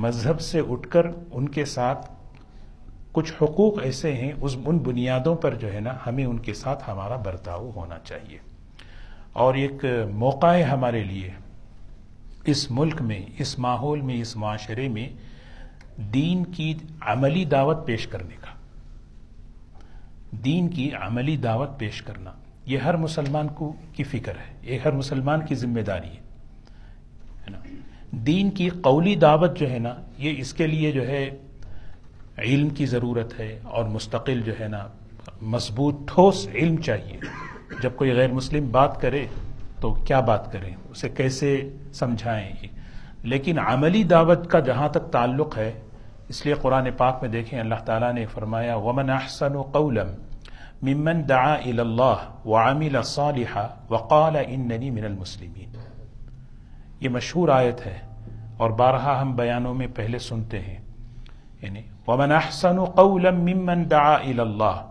مذہب سے اٹھ کر ان کے ساتھ کچھ حقوق ایسے ہیں، اس ان بنیادوں پر جو ہے نا، ہمیں ان کے ساتھ ہمارا برتاؤ ہونا چاہیے۔ اور ایک موقع ہے ہمارے لیے۔ اس ملک میں، اس ماحول میں، اس معاشرے میں دین کی عملی دعوت پیش کرنے کا۔ دین کی عملی دعوت پیش کرنا۔ یہ ہر مسلمان کو کی فکر ہے، یہ ہر مسلمان کی ذمہ داری ہے۔ نا؟ دین کی قولی دعوت جو ہے نا، یہ اس کے لیے جو ہے علم کی ضرورت ہے اور مستقل جو ہے نا، مضبوط ٹھوس علم چاہیے۔ جب کوئی غیر مسلم بات کرے تو کیا بات کریں اسے کیسے سمجھائیں؟ لیکن عملی دعوت کا جہاں تک تعلق ہے، اس لیے قرآن پاک میں دیکھیں، اللہ تعالیٰ نے فرمایا، ومن احسن قولا ممن دعا الى اللہ وعمل صالحا وقال اننی من المسلمین یہ مشہور آیت ہے اور بارہا ہم بیانوں میں پہلے سنتے ہیں۔ یعنی ومن احسن قولا ممن دعا اللہ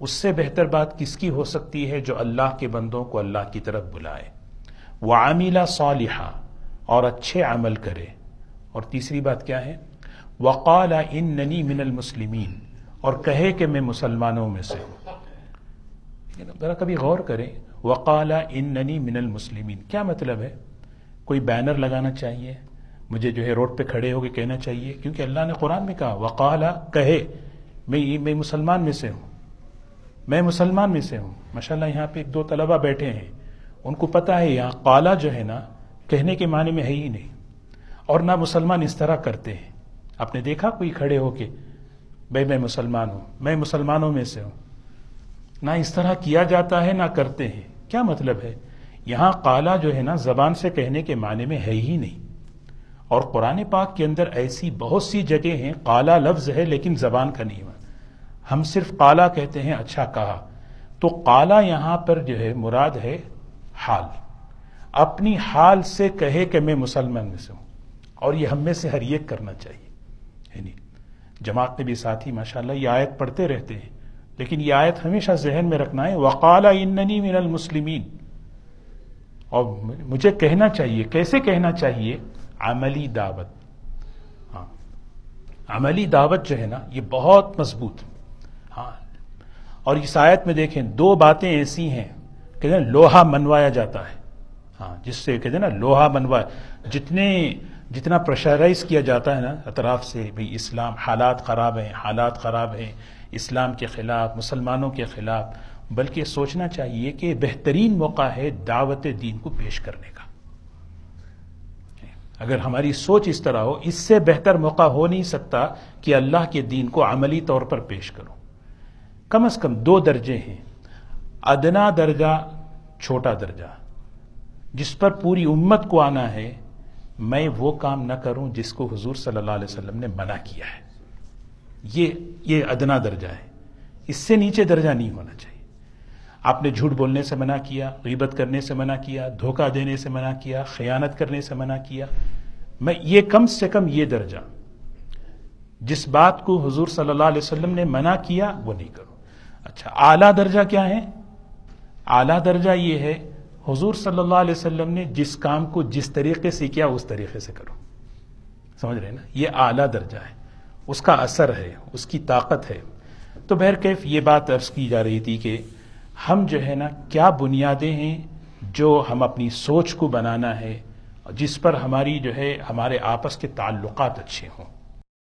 اس سے بہتر بات کس کی ہو سکتی ہے جو اللہ کے بندوں کو اللہ کی طرف بلائے؟ وعمل صالحا، اور اچھے عمل کرے۔ اور تیسری بات کیا ہے؟ وقال اننی من المسلمین اور کہے کہ میں مسلمانوں میں سے ہوں۔ ذرا کبھی غور کریں۔ وقال اننی من المسلمین کیا مطلب ہے؟ کوئی بینر لگانا چاہیے، مجھے جو ہے روڈ پہ کھڑے ہو کے کہنا چاہیے، کیونکہ اللہ نے قرآن میں کہا، وقال، کہے، میں میں مسلمان میں سے ہوں۔ میں مسلمان میں سے ہوں۔ ماشاء اللہ یہاں پہ ایک دو طلبہ بیٹھے ہیں۔ ان کو پتا ہے، یہاں قالا جو ہے نا، کہنے کے معنی میں ہے ہی نہیں۔ اور نہ مسلمان اس طرح کرتے ہیں۔ آپ نے دیکھا کوئی کھڑے ہو کے، بھائی میں مسلمان ہوں، میں مسلمانوں میں سے ہوں۔ نہ اس طرح کیا جاتا ہے، نہ کرتے ہیں۔ کیا مطلب ہے؟ یہاں قالا جو ہے نا، زبان سے کہنے کے معنی میں ہے ہی نہیں۔ اور قرآن پاک کے اندر ایسی بہت سی جگہ ہیں، قالا لفظ ہے لیکن زبان کا نہیں ہوا۔ ہم صرف قالا کہتے ہیں اچھا کہا۔ تو قالا یہاں پر جو ہے، مراد ہے حال۔ اپنی حال سے کہے کہ میں مسلمان میں سے ہوں۔ اور یہ ہم میں سے ہر ایک کرنا چاہیے۔ یعنی جماعت میں بھی ساتھی ماشاء اللہ یہ آیت پڑھتے رہتے ہیں۔ لیکن یہ آیت ہمیشہ ذہن میں رکھنا ہے وقال اننی من المسلمین۔ اور مجھے کہنا چاہیے، کیسے کہنا چاہیے؟ عملی دعوت۔ ہاں۔ عملی دعوت جو ہے نا، یہ بہت مضبوط۔ ہاں۔ اور اس آیت میں دیکھیں، دو باتیں ایسی ہیں کہ لوہا منوایا جاتا ہے۔ ہاں جس سے کہتے ہیں نا، لوہا منوایا جتنے، جتنا پریشرائز کیا جاتا ہے نا، اطراف سے، بھئی اسلام حالات خراب ہیں، حالات خراب ہیں، اسلام کے خلاف، مسلمانوں کے خلاف بلکہ سوچنا چاہیے کہ بہترین موقع ہے دعوت دین کو پیش کرنے کا۔ اگر ہماری سوچ اس طرح ہو، اس سے بہتر موقع ہو نہیں سکتا کہ اللہ کے دین کو عملی طور پر پیش کرو۔ کم از کم دو درجے ہیں۔ ادنا درجہ، چھوٹا درجہ۔ جس پر پوری امت کو آنا ہے، میں وہ کام نہ کروں جس کو حضور صلی اللہ علیہ وسلم نے منع کیا ہے۔ یہ یہ ادنا درجہ ہے۔ اس سے نیچے درجہ نہیں ہونا چاہیے۔ آپ نے جھوٹ بولنے سے منع کیا، غیبت کرنے سے منع کیا، دھوکہ دینے سے منع کیا، خیانت کرنے سے منع کیا۔ میں یہ کم سے کم یہ درجہ، جس بات کو حضور صلی اللہ علیہ وسلم نے منع کیا، وہ نہیں کروں۔ اچھا اعلیٰ درجہ کیا ہے؟ اعلیٰ درجہ یہ ہے، حضور صلی اللہ علیہ وسلم نے جس کام کو جس طریقے سے کیا، اس طریقے سے کرو۔ سمجھ رہے نا؟ یہ اعلیٰ درجہ ہے۔ اس کا اثر ہے، اس کی طاقت ہے۔ تو بہرکیف، یہ بات عرض کی جا رہی تھی کہ ہم جو ہے نا، کیا بنیادیں ہیں جو ہم اپنی سوچ کو بنانا ہے، جس پر ہماری جو ہے، ہمارے آپس کے تعلقات اچھے ہوں۔